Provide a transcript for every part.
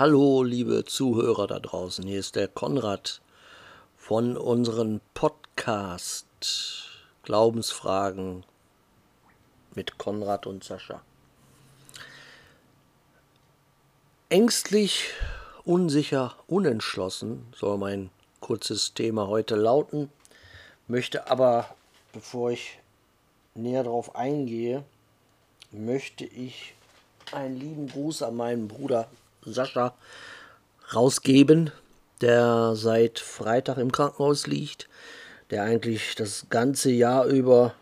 Hallo, liebe Zuhörer da draußen. Hier ist der Konrad von unserem Podcast Glaubensfragen mit Konrad und Sascha. Ängstlich, unsicher, unentschlossen soll mein kurzes Thema heute lauten. Möchte aber, bevor ich näher darauf eingehe, möchte ich einen lieben Gruß an meinen Bruder Sascha rausgeben, der seit Freitag im Krankenhaus liegt, der eigentlich das ganze Jahr über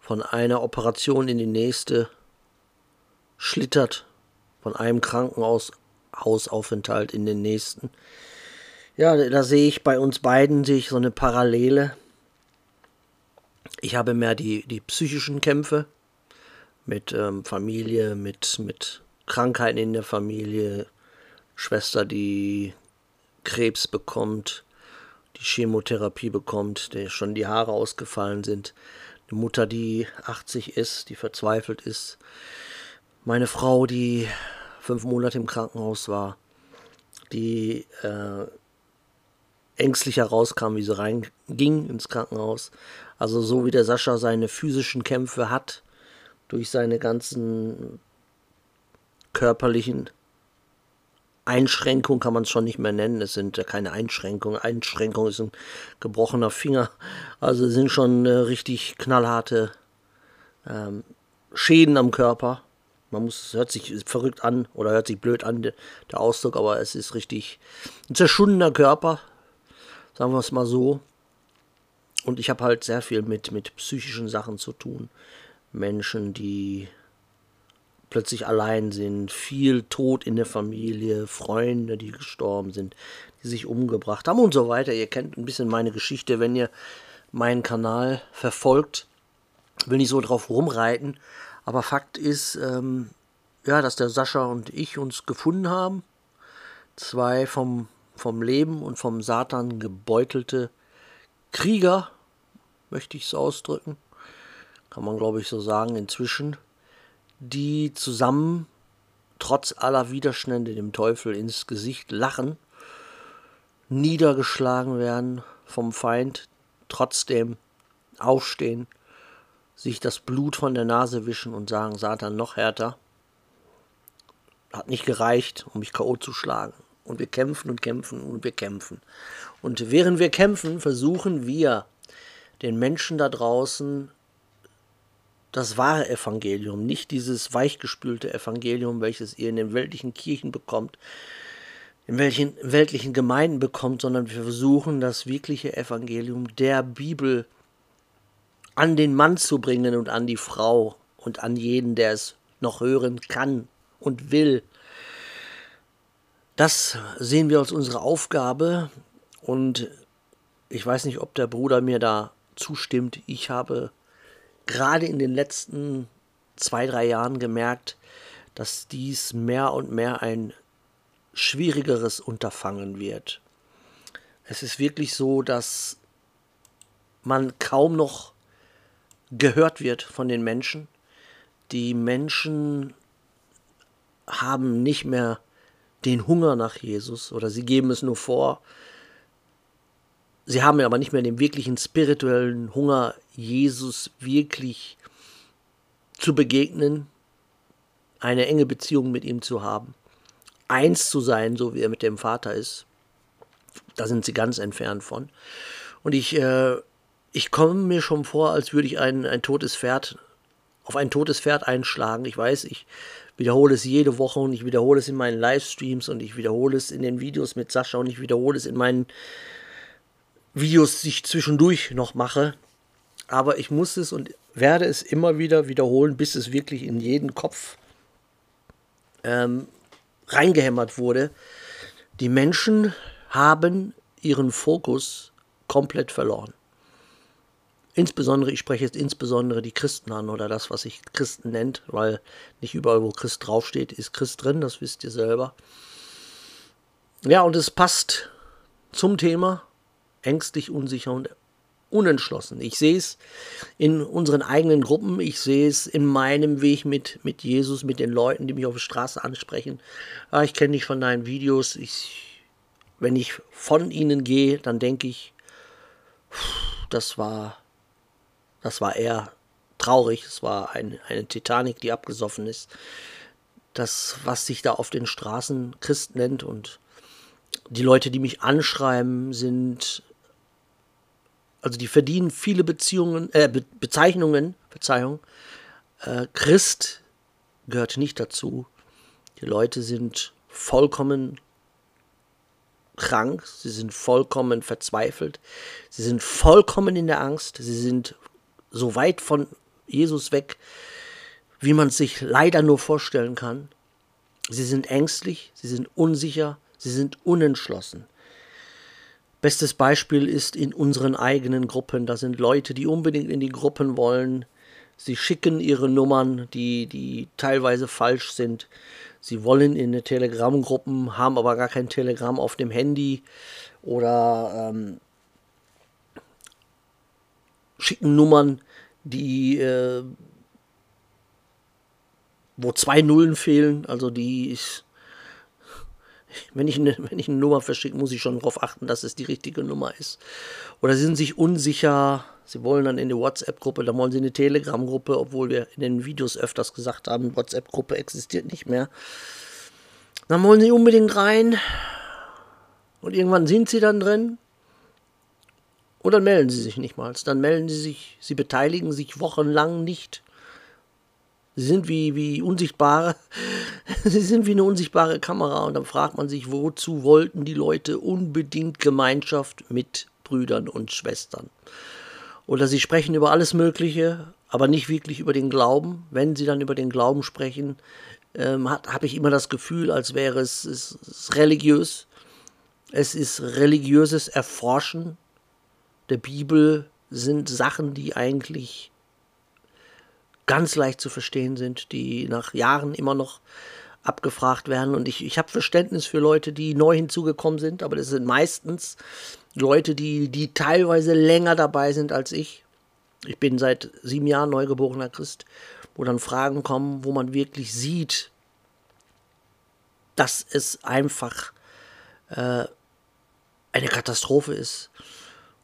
von einer Operation in die nächste schlittert, von einem Krankenhausaufenthalt in den nächsten. Ja, da sehe ich bei uns beiden sehe ich so eine Parallele. Ich habe mehr die, die psychischen Kämpfe mit ähm, Familie, mit, mit Krankheiten in der Familie, Schwester, die Krebs bekommt, die Chemotherapie bekommt, der schon die Haare ausgefallen sind, eine Mutter, die 80 ist, die verzweifelt ist, meine Frau, die fünf Monate im Krankenhaus war, die äh, ängstlich herauskam, wie sie reinging ins Krankenhaus. Also so wie der Sascha seine physischen Kämpfe hat, durch seine ganzen körperlichen Einschränkungen kann man es schon nicht mehr nennen. Es sind ja keine Einschränkungen. Einschränkung ist ein gebrochener Finger. Also sind schon äh, richtig knallharte ähm, Schäden am Körper. Man muss, hört sich verrückt an oder hört sich blöd an, der, der Ausdruck, aber es ist richtig ein zerschundener Körper, sagen wir es mal so. Und ich habe halt sehr viel mit, mit psychischen Sachen zu tun. Menschen, die plötzlich allein sind, viel Tod in der Familie, Freunde, die gestorben sind, die sich umgebracht haben und so weiter. Ihr kennt ein bisschen meine Geschichte, wenn ihr meinen Kanal verfolgt. Will nicht so drauf rumreiten, aber Fakt ist, ähm, ja, dass der Sascha und ich uns gefunden haben. Zwei vom, vom Leben und vom Satan gebeutelte Krieger, möchte ich es ausdrücken. Kann man, glaube ich, so sagen, inzwischen die zusammen trotz aller Widerstände dem Teufel ins Gesicht lachen, niedergeschlagen werden vom Feind, trotzdem aufstehen, sich das Blut von der Nase wischen und sagen, Satan noch härter. Hat nicht gereicht, um mich K.O. zu schlagen. Und wir kämpfen und kämpfen und wir kämpfen. Und während wir kämpfen, versuchen wir den Menschen da draußen das wahre Evangelium, nicht dieses weichgespülte Evangelium, welches ihr in den weltlichen Kirchen bekommt, in welchen weltlichen Gemeinden bekommt, sondern wir versuchen das wirkliche Evangelium der Bibel an den Mann zu bringen und an die Frau und an jeden, der es noch hören kann und will. Das sehen wir als unsere Aufgabe und ich weiß nicht, ob der Bruder mir da zustimmt. Ich habe gerade in den letzten zwei, drei Jahren gemerkt, dass dies mehr und mehr ein schwierigeres Unterfangen wird. Es ist wirklich so, dass man kaum noch gehört wird von den Menschen. Die Menschen haben nicht mehr den Hunger nach Jesus oder sie geben es nur vor, Sie haben aber nicht mehr den wirklichen spirituellen Hunger, Jesus wirklich zu begegnen, eine enge Beziehung mit ihm zu haben, eins zu sein, so wie er mit dem Vater ist. Da sind sie ganz entfernt von. Und ich, äh, ich komme mir schon vor, als würde ich ein, ein totes Pferd auf ein totes Pferd einschlagen. Ich weiß, ich wiederhole es jede Woche und ich wiederhole es in meinen Livestreams und ich wiederhole es in den Videos mit Sascha und ich wiederhole es in meinen Videos, die ich zwischendurch noch mache. Aber ich muss es und werde es immer wieder wiederholen, bis es wirklich in jeden Kopf ähm, reingehämmert wurde. Die Menschen haben ihren Fokus komplett verloren. Insbesondere, ich spreche jetzt insbesondere die Christen an oder das, was sich Christen nennt, weil nicht überall, wo Christ draufsteht, ist Christ drin, das wisst ihr selber. Ja, und es passt zum Thema ängstlich, unsicher und unentschlossen. Ich sehe es in unseren eigenen Gruppen, ich sehe es in meinem Weg mit, mit Jesus, mit den Leuten, die mich auf der Straße ansprechen. Ah, ich kenne dich von deinen Videos. Ich, wenn ich von ihnen gehe, dann denke ich, das war, das war eher traurig. Es war ein, eine Titanic, die abgesoffen ist. Das, was sich da auf den Straßen Christ nennt und die Leute, die mich anschreiben, sind also die verdienen viele Beziehungen, äh, Be Bezeichnungen, Verzeihung. Äh, Christ gehört nicht dazu. Die Leute sind vollkommen krank, sie sind vollkommen verzweifelt, sie sind vollkommen in der Angst, sie sind so weit von Jesus weg, wie man es sich leider nur vorstellen kann. Sie sind ängstlich, sie sind unsicher, sie sind unentschlossen. Bestes Beispiel ist in unseren eigenen Gruppen. Da sind Leute, die unbedingt in die Gruppen wollen. Sie schicken ihre Nummern, die, die teilweise falsch sind. Sie wollen in eine Telegram-Gruppen, haben aber gar kein Telegram auf dem Handy oder ähm, schicken Nummern, die äh, wo zwei Nullen fehlen, also die ist wenn ich, eine, wenn ich eine Nummer verschicke, muss ich schon darauf achten, dass es die richtige Nummer ist. Oder sie sind sich unsicher, sie wollen dann in die WhatsApp-Gruppe, dann wollen sie eine Telegram-Gruppe, obwohl wir in den Videos öfters gesagt haben, WhatsApp-Gruppe existiert nicht mehr. Dann wollen sie unbedingt rein und irgendwann sind sie dann drin und dann melden sie sich nicht mal. Dann melden sie sich, sie beteiligen sich wochenlang nicht. Sie sind wie, wie unsichtbare, sie sind wie eine unsichtbare Kamera und dann fragt man sich, wozu wollten die Leute unbedingt Gemeinschaft mit Brüdern und Schwestern? Oder sie sprechen über alles Mögliche, aber nicht wirklich über den Glauben. Wenn sie dann über den Glauben sprechen, ähm, habe ich immer das Gefühl, als wäre es, es, es religiös. Es ist religiöses Erforschen der Bibel, sind Sachen, die eigentlich ganz leicht zu verstehen sind, die nach Jahren immer noch abgefragt werden. Und ich, ich habe Verständnis für Leute, die neu hinzugekommen sind, aber das sind meistens Leute, die, die teilweise länger dabei sind als ich. Ich bin seit sieben Jahren neugeborener Christ, wo dann Fragen kommen, wo man wirklich sieht, dass es einfach äh, eine Katastrophe ist.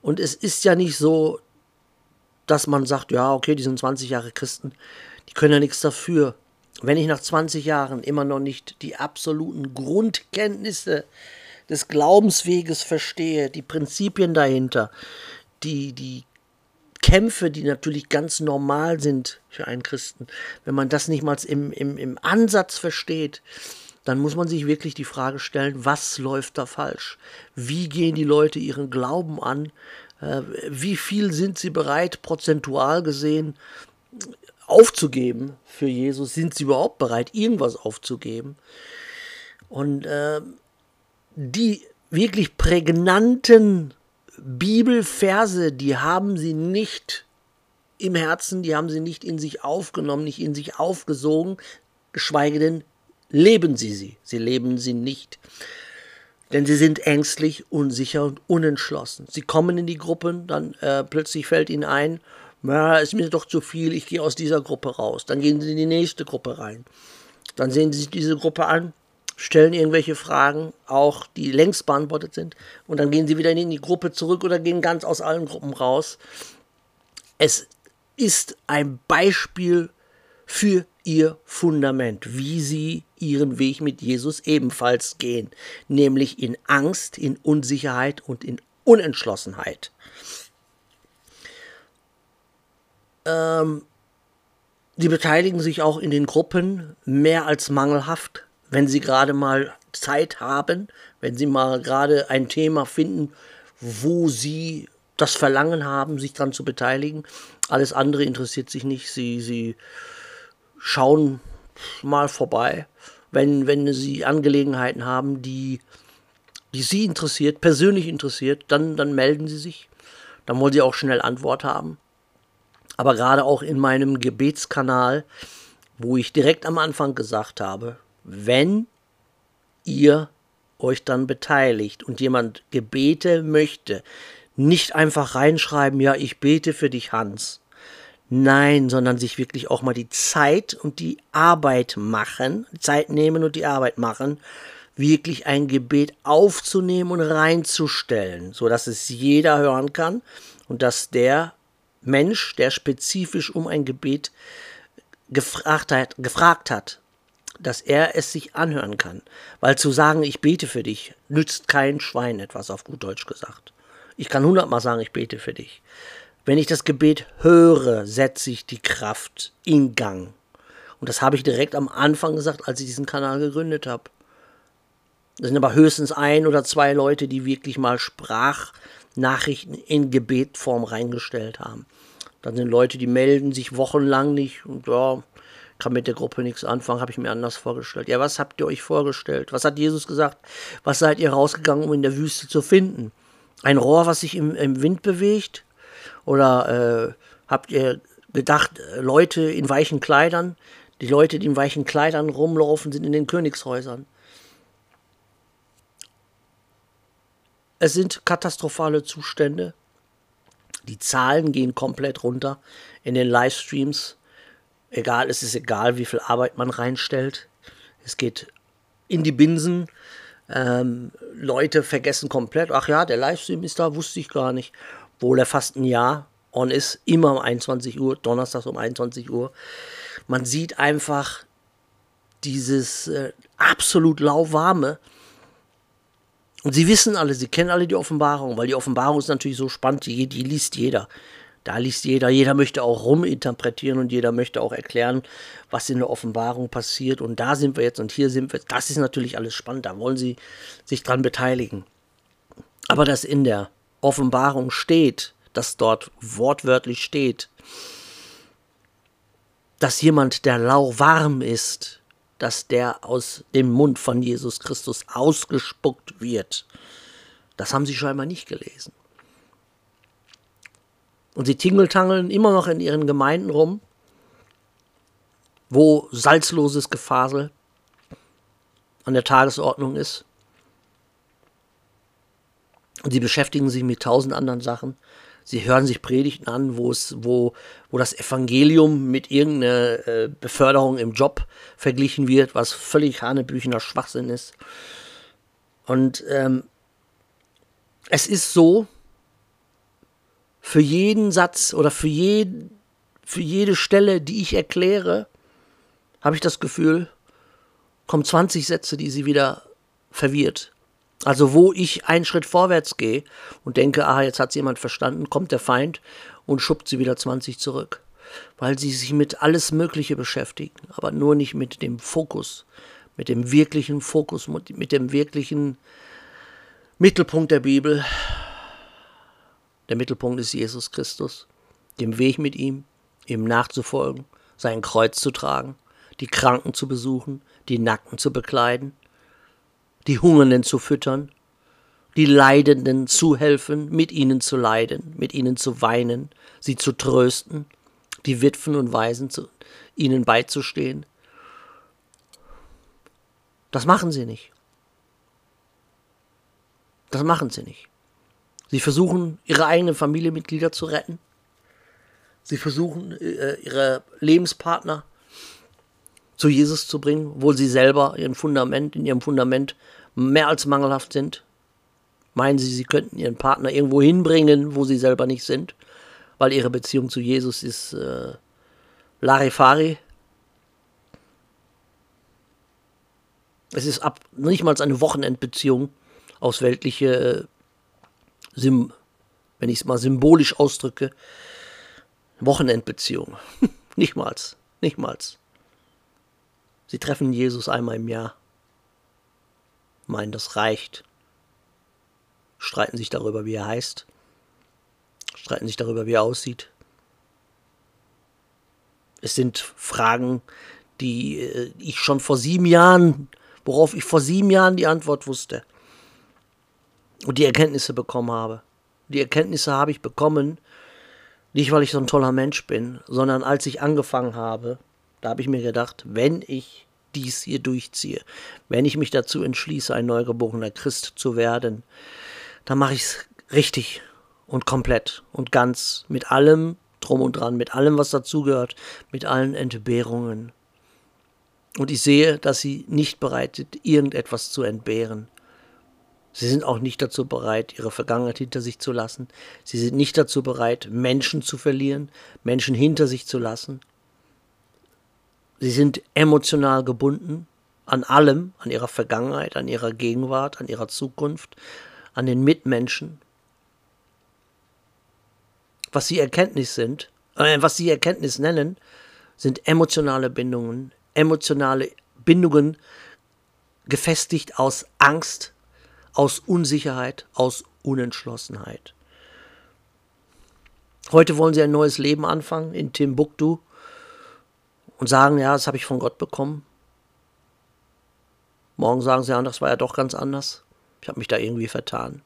Und es ist ja nicht so, dass man sagt, ja, okay, die sind 20 Jahre Christen, die können ja nichts dafür. Wenn ich nach 20 Jahren immer noch nicht die absoluten Grundkenntnisse des Glaubensweges verstehe, die Prinzipien dahinter, die, die Kämpfe, die natürlich ganz normal sind für einen Christen, wenn man das nicht mal im, im, im Ansatz versteht, dann muss man sich wirklich die Frage stellen, was läuft da falsch? Wie gehen die Leute ihren Glauben an? Äh, wie viel sind sie bereit, prozentual gesehen, aufzugeben für Jesus? Sind sie überhaupt bereit, irgendwas aufzugeben? Und äh, die wirklich prägnanten Bibelverse, die haben sie nicht im Herzen, die haben sie nicht in sich aufgenommen, nicht in sich aufgesogen, geschweige denn leben sie sie. Sie leben sie nicht denn sie sind ängstlich, unsicher und unentschlossen. Sie kommen in die Gruppen, dann äh, plötzlich fällt ihnen ein, na, ist mir doch zu viel, ich gehe aus dieser Gruppe raus. Dann gehen sie in die nächste Gruppe rein. Dann sehen sie sich diese Gruppe an, stellen irgendwelche Fragen, auch die längst beantwortet sind, und dann gehen sie wieder in die Gruppe zurück oder gehen ganz aus allen Gruppen raus. Es ist ein Beispiel für ihr Fundament, wie sie ihren Weg mit Jesus ebenfalls gehen, nämlich in Angst, in Unsicherheit und in Unentschlossenheit. Ähm, sie beteiligen sich auch in den Gruppen mehr als mangelhaft, wenn sie gerade mal Zeit haben, wenn sie mal gerade ein Thema finden, wo sie das Verlangen haben, sich daran zu beteiligen. Alles andere interessiert sich nicht. Sie, sie schauen mal vorbei, wenn, wenn Sie Angelegenheiten haben, die, die Sie interessiert, persönlich interessiert, dann, dann melden Sie sich. Dann wollen Sie auch schnell Antwort haben. Aber gerade auch in meinem Gebetskanal, wo ich direkt am Anfang gesagt habe, wenn ihr euch dann beteiligt und jemand Gebete möchte, nicht einfach reinschreiben, ja, ich bete für dich, Hans. Nein, sondern sich wirklich auch mal die Zeit und die Arbeit machen, Zeit nehmen und die Arbeit machen, wirklich ein Gebet aufzunehmen und reinzustellen, so dass es jeder hören kann und dass der Mensch, der spezifisch um ein Gebet gefragt hat, gefragt hat, dass er es sich anhören kann. Weil zu sagen, ich bete für dich, nützt kein Schwein etwas, auf gut Deutsch gesagt. Ich kann hundertmal sagen, ich bete für dich. Wenn ich das Gebet höre, setze ich die Kraft in Gang. Und das habe ich direkt am Anfang gesagt, als ich diesen Kanal gegründet habe. Das sind aber höchstens ein oder zwei Leute, die wirklich mal Sprachnachrichten in Gebetform reingestellt haben. Dann sind Leute, die melden sich wochenlang nicht und ja, kann mit der Gruppe nichts anfangen, habe ich mir anders vorgestellt. Ja, was habt ihr euch vorgestellt? Was hat Jesus gesagt? Was seid ihr rausgegangen, um in der Wüste zu finden? Ein Rohr, was sich im, im Wind bewegt? Oder äh, habt ihr gedacht, äh, Leute in weichen Kleidern? Die Leute, die in weichen Kleidern rumlaufen, sind in den Königshäusern. Es sind katastrophale Zustände. Die Zahlen gehen komplett runter in den Livestreams. Egal, es ist egal, wie viel Arbeit man reinstellt. Es geht in die Binsen. Ähm, Leute vergessen komplett, ach ja, der Livestream ist da, wusste ich gar nicht. Obwohl er fast ein Jahr on ist, immer um 21 Uhr, donnerstags um 21 Uhr. Man sieht einfach dieses äh, absolut lauwarme. Und sie wissen alle, sie kennen alle die Offenbarung, weil die Offenbarung ist natürlich so spannend, die, die liest jeder. Da liest jeder, jeder möchte auch ruminterpretieren und jeder möchte auch erklären, was in der Offenbarung passiert. Und da sind wir jetzt und hier sind wir. Das ist natürlich alles spannend, da wollen sie sich dran beteiligen. Aber dass in der Offenbarung steht, dass dort wortwörtlich steht, dass jemand, der lauwarm ist, dass der aus dem Mund von Jesus Christus ausgespuckt wird. Das haben sie scheinbar nicht gelesen. Und sie tingeltangeln immer noch in ihren Gemeinden rum, wo salzloses Gefasel an der Tagesordnung ist. Und sie beschäftigen sich mit tausend anderen Sachen. Sie hören sich Predigten an, wo, es, wo, wo das Evangelium mit irgendeiner äh, Beförderung im Job verglichen wird, was völlig hanebüchener Schwachsinn ist. Und ähm, es ist so, für jeden Satz oder für, jeden, für jede Stelle, die ich erkläre, habe ich das Gefühl, kommen 20 Sätze, die sie wieder verwirrt. Also wo ich einen Schritt vorwärts gehe und denke, ah, jetzt hat sie jemand verstanden, kommt der Feind und schubbt sie wieder 20 zurück. Weil sie sich mit alles Mögliche beschäftigen, aber nur nicht mit dem Fokus, mit dem wirklichen Fokus, mit dem wirklichen Mittelpunkt der Bibel, der Mittelpunkt ist Jesus Christus, dem Weg mit ihm, ihm nachzufolgen, sein Kreuz zu tragen, die Kranken zu besuchen, die Nackten zu bekleiden, die Hungernden zu füttern, die Leidenden zu helfen, mit ihnen zu leiden, mit ihnen zu weinen, sie zu trösten, die Witwen und Waisen zu, ihnen beizustehen. Das machen sie nicht. Das machen sie nicht. Sie versuchen, ihre eigenen Familienmitglieder zu retten. Sie versuchen, äh, ihre Lebenspartner zu Jesus zu bringen, obwohl sie selber ihren Fundament, in ihrem Fundament mehr als mangelhaft sind. Meinen sie, sie könnten ihren Partner irgendwo hinbringen, wo sie selber nicht sind, weil ihre Beziehung zu Jesus ist äh, Larifari. Es ist ab nicht mal eine Wochenendbeziehung aus weltliche Sim, wenn ich es mal symbolisch ausdrücke, Wochenendbeziehung. Nichtmals, nichtmals. Sie treffen Jesus einmal im Jahr, meinen, das reicht, streiten sich darüber, wie er heißt, streiten sich darüber, wie er aussieht. Es sind Fragen, die äh, ich schon vor sieben Jahren, worauf ich vor sieben Jahren die Antwort wusste und die Erkenntnisse bekommen habe. Die Erkenntnisse habe ich bekommen, nicht weil ich so ein toller Mensch bin, sondern als ich angefangen habe, da habe ich mir gedacht, wenn ich dies hier durchziehe, wenn ich mich dazu entschließe, ein neugeborener Christ zu werden, dann mache ich es richtig und komplett und ganz mit allem drum und dran, mit allem, was dazugehört, mit allen Entbehrungen. Und ich sehe, dass sie nicht bereit sind, irgendetwas zu entbehren. Sie sind auch nicht dazu bereit, ihre Vergangenheit hinter sich zu lassen. Sie sind nicht dazu bereit, Menschen zu verlieren, Menschen hinter sich zu lassen. Sie sind emotional gebunden an allem, an ihrer Vergangenheit, an ihrer Gegenwart, an ihrer Zukunft, an den Mitmenschen. Was sie Erkenntnis sind, äh, was sie Erkenntnis nennen, sind emotionale Bindungen, emotionale Bindungen gefestigt aus Angst, aus Unsicherheit, aus Unentschlossenheit. Heute wollen sie ein neues Leben anfangen in Timbuktu und sagen, ja, das habe ich von Gott bekommen. Morgen sagen sie, ja, das war ja doch ganz anders. Ich habe mich da irgendwie vertan.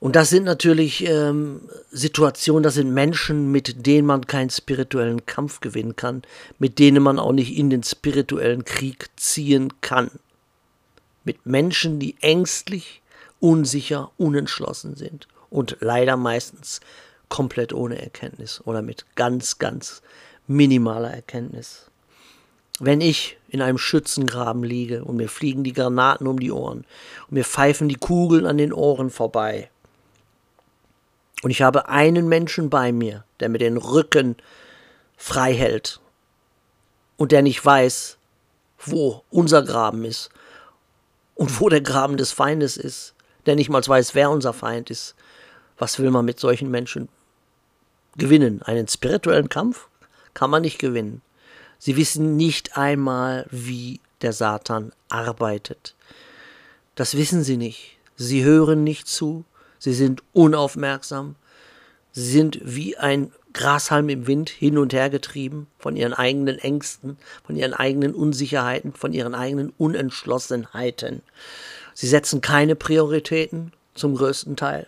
Und das sind natürlich ähm, Situationen, das sind Menschen, mit denen man keinen spirituellen Kampf gewinnen kann, mit denen man auch nicht in den spirituellen Krieg ziehen kann. Mit Menschen, die ängstlich, unsicher, unentschlossen sind und leider meistens komplett ohne Erkenntnis oder mit ganz, ganz minimaler Erkenntnis. Wenn ich in einem Schützengraben liege und mir fliegen die Granaten um die Ohren und mir pfeifen die Kugeln an den Ohren vorbei, und ich habe einen Menschen bei mir, der mir den Rücken frei hält und der nicht weiß, wo unser Graben ist und wo der Graben des Feindes ist, der nicht mal weiß, wer unser Feind ist. Was will man mit solchen Menschen gewinnen? Einen spirituellen Kampf kann man nicht gewinnen. Sie wissen nicht einmal, wie der Satan arbeitet. Das wissen sie nicht. Sie hören nicht zu, sie sind unaufmerksam, sie sind wie ein Grashalm im Wind hin und her getrieben von ihren eigenen Ängsten, von ihren eigenen Unsicherheiten, von ihren eigenen Unentschlossenheiten. Sie setzen keine Prioritäten zum größten Teil.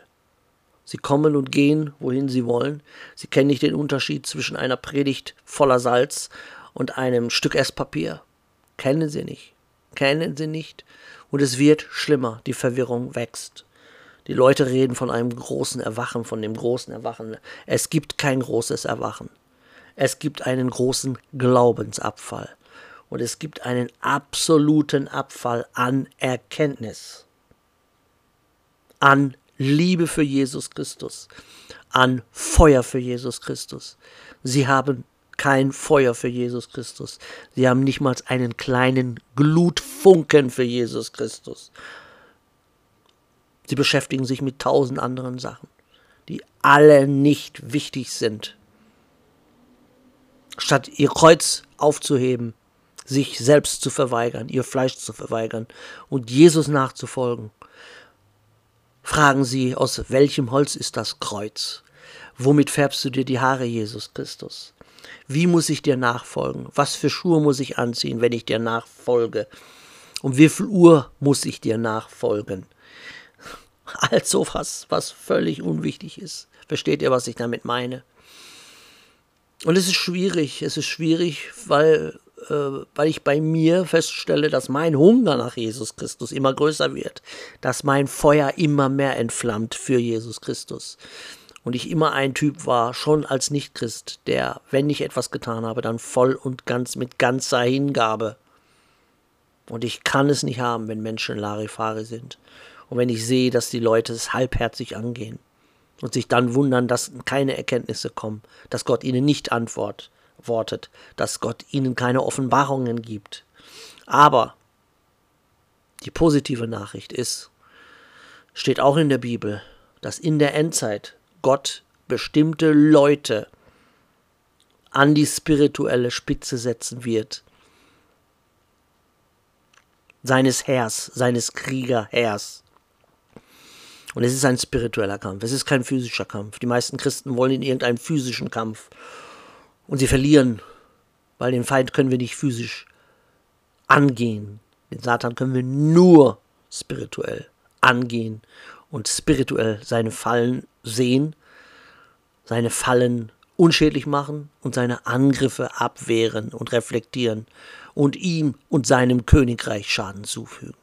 Sie kommen und gehen, wohin sie wollen. Sie kennen nicht den Unterschied zwischen einer Predigt voller Salz und einem Stück Esspapier. Kennen sie nicht. Kennen sie nicht. Und es wird schlimmer. Die Verwirrung wächst. Die Leute reden von einem großen Erwachen, von dem großen Erwachen. Es gibt kein großes Erwachen. Es gibt einen großen Glaubensabfall. Und es gibt einen absoluten Abfall an Erkenntnis, an Liebe für Jesus Christus, an Feuer für Jesus Christus. Sie haben kein Feuer für Jesus Christus. Sie haben nicht mal einen kleinen Glutfunken für Jesus Christus. Sie beschäftigen sich mit tausend anderen Sachen, die alle nicht wichtig sind. Statt ihr Kreuz aufzuheben, sich selbst zu verweigern, ihr Fleisch zu verweigern und Jesus nachzufolgen, fragen sie, aus welchem Holz ist das Kreuz? Womit färbst du dir die Haare, Jesus Christus? Wie muss ich dir nachfolgen? Was für Schuhe muss ich anziehen, wenn ich dir nachfolge? Um wie viel Uhr muss ich dir nachfolgen? All sowas, was völlig unwichtig ist. Versteht ihr, was ich damit meine? Und es ist schwierig, es ist schwierig, weil, weil ich bei mir feststelle, dass mein Hunger nach Jesus Christus immer größer wird, dass mein Feuer immer mehr entflammt für Jesus Christus. Und ich immer ein Typ war, schon als Nichtchrist, der, wenn ich etwas getan habe, dann voll und ganz mit ganzer Hingabe. Und ich kann es nicht haben, wenn Menschen Larifari sind. Und wenn ich sehe, dass die Leute es halbherzig angehen und sich dann wundern, dass keine Erkenntnisse kommen, dass Gott ihnen nicht antwortet, dass Gott ihnen keine Offenbarungen gibt. Aber die positive Nachricht ist, steht auch in der Bibel, dass in der Endzeit Gott bestimmte Leute an die spirituelle Spitze setzen wird. Seines Heers, seines Kriegerheers. Und es ist ein spiritueller Kampf. Es ist kein physischer Kampf. Die meisten Christen wollen in irgendeinen physischen Kampf. Und sie verlieren, weil den Feind können wir nicht physisch angehen. Den Satan können wir nur spirituell angehen und spirituell seine Fallen sehen, seine Fallen unschädlich machen und seine Angriffe abwehren und reflektieren und ihm und seinem Königreich Schaden zufügen.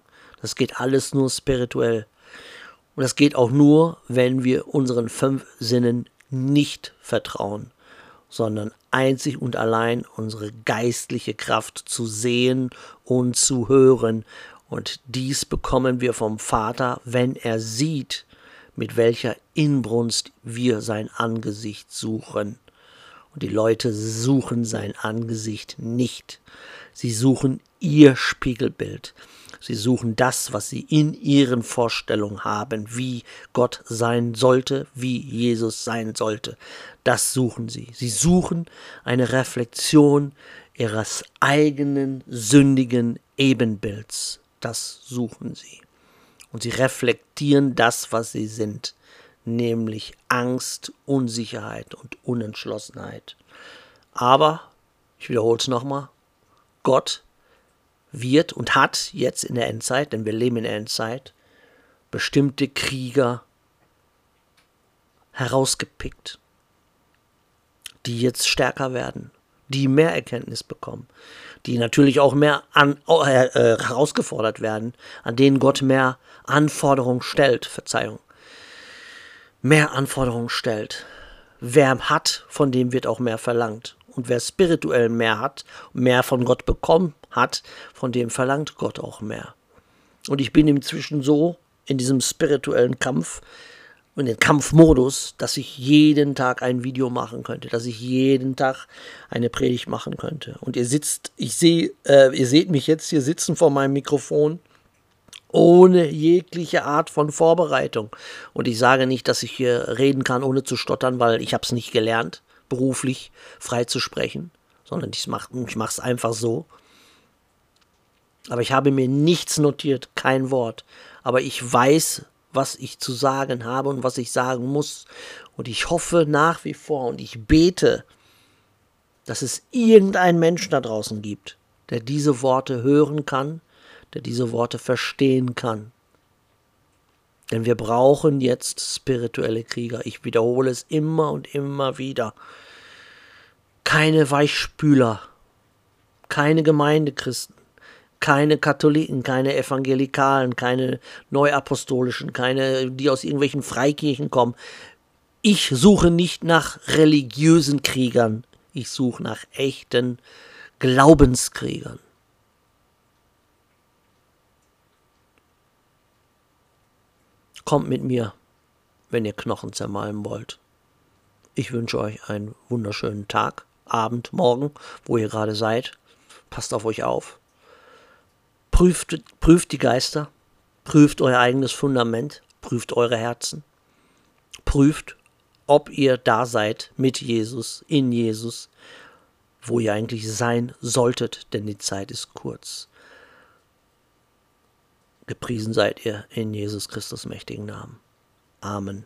Das geht alles nur spirituell. Und das geht auch nur, wenn wir unseren fünf Sinnen nicht vertrauen, sondern einzig und allein unsere geistliche Kraft zu sehen und zu hören. Und dies bekommen wir vom Vater, wenn er sieht, mit welcher Inbrunst wir sein Angesicht suchen. Und die Leute suchen sein Angesicht nicht. Sie suchen ihr Spiegelbild. Sie suchen das, was sie in ihren Vorstellungen haben, wie Gott sein sollte, wie Jesus sein sollte. Das suchen sie. Sie suchen eine Reflexion ihres eigenen sündigen Ebenbilds. Das suchen sie. Und sie reflektieren das, was sie sind, nämlich Angst, Unsicherheit und Unentschlossenheit. Aber, ich wiederhole es nochmal, Gott wird und hat jetzt in der Endzeit, denn wir leben in der Endzeit, bestimmte Krieger herausgepickt, die jetzt stärker werden, die mehr Erkenntnis bekommen, die natürlich auch mehr an, äh, äh, herausgefordert werden, an denen Gott mehr Anforderungen stellt, Verzeihung, mehr Anforderungen stellt. Wer hat, von dem wird auch mehr verlangt. Und wer spirituell mehr hat, mehr von Gott bekommen hat, von dem verlangt Gott auch mehr. Und ich bin inzwischen so in diesem spirituellen Kampf, in den Kampfmodus, dass ich jeden Tag ein Video machen könnte, dass ich jeden Tag eine Predigt machen könnte. Und ihr sitzt, ich sehe, äh, ihr seht mich jetzt hier sitzen vor meinem Mikrofon ohne jegliche Art von Vorbereitung. Und ich sage nicht, dass ich hier reden kann, ohne zu stottern, weil ich habe es nicht gelernt beruflich frei zu sprechen, sondern ich mache es einfach so. Aber ich habe mir nichts notiert, kein Wort. Aber ich weiß, was ich zu sagen habe und was ich sagen muss. Und ich hoffe nach wie vor und ich bete, dass es irgendeinen Menschen da draußen gibt, der diese Worte hören kann, der diese Worte verstehen kann. Denn wir brauchen jetzt spirituelle Krieger. Ich wiederhole es immer und immer wieder. Keine Weichspüler, keine Gemeindechristen, keine Katholiken, keine Evangelikalen, keine Neuapostolischen, keine, die aus irgendwelchen Freikirchen kommen. Ich suche nicht nach religiösen Kriegern, ich suche nach echten Glaubenskriegern. Kommt mit mir, wenn ihr Knochen zermalmen wollt. Ich wünsche euch einen wunderschönen Tag, Abend, Morgen, wo ihr gerade seid. Passt auf euch auf. Prüft, prüft die Geister, prüft euer eigenes Fundament, prüft eure Herzen, prüft, ob ihr da seid mit Jesus, in Jesus, wo ihr eigentlich sein solltet, denn die Zeit ist kurz. Gepriesen seid ihr in Jesus Christus mächtigen Namen. Amen.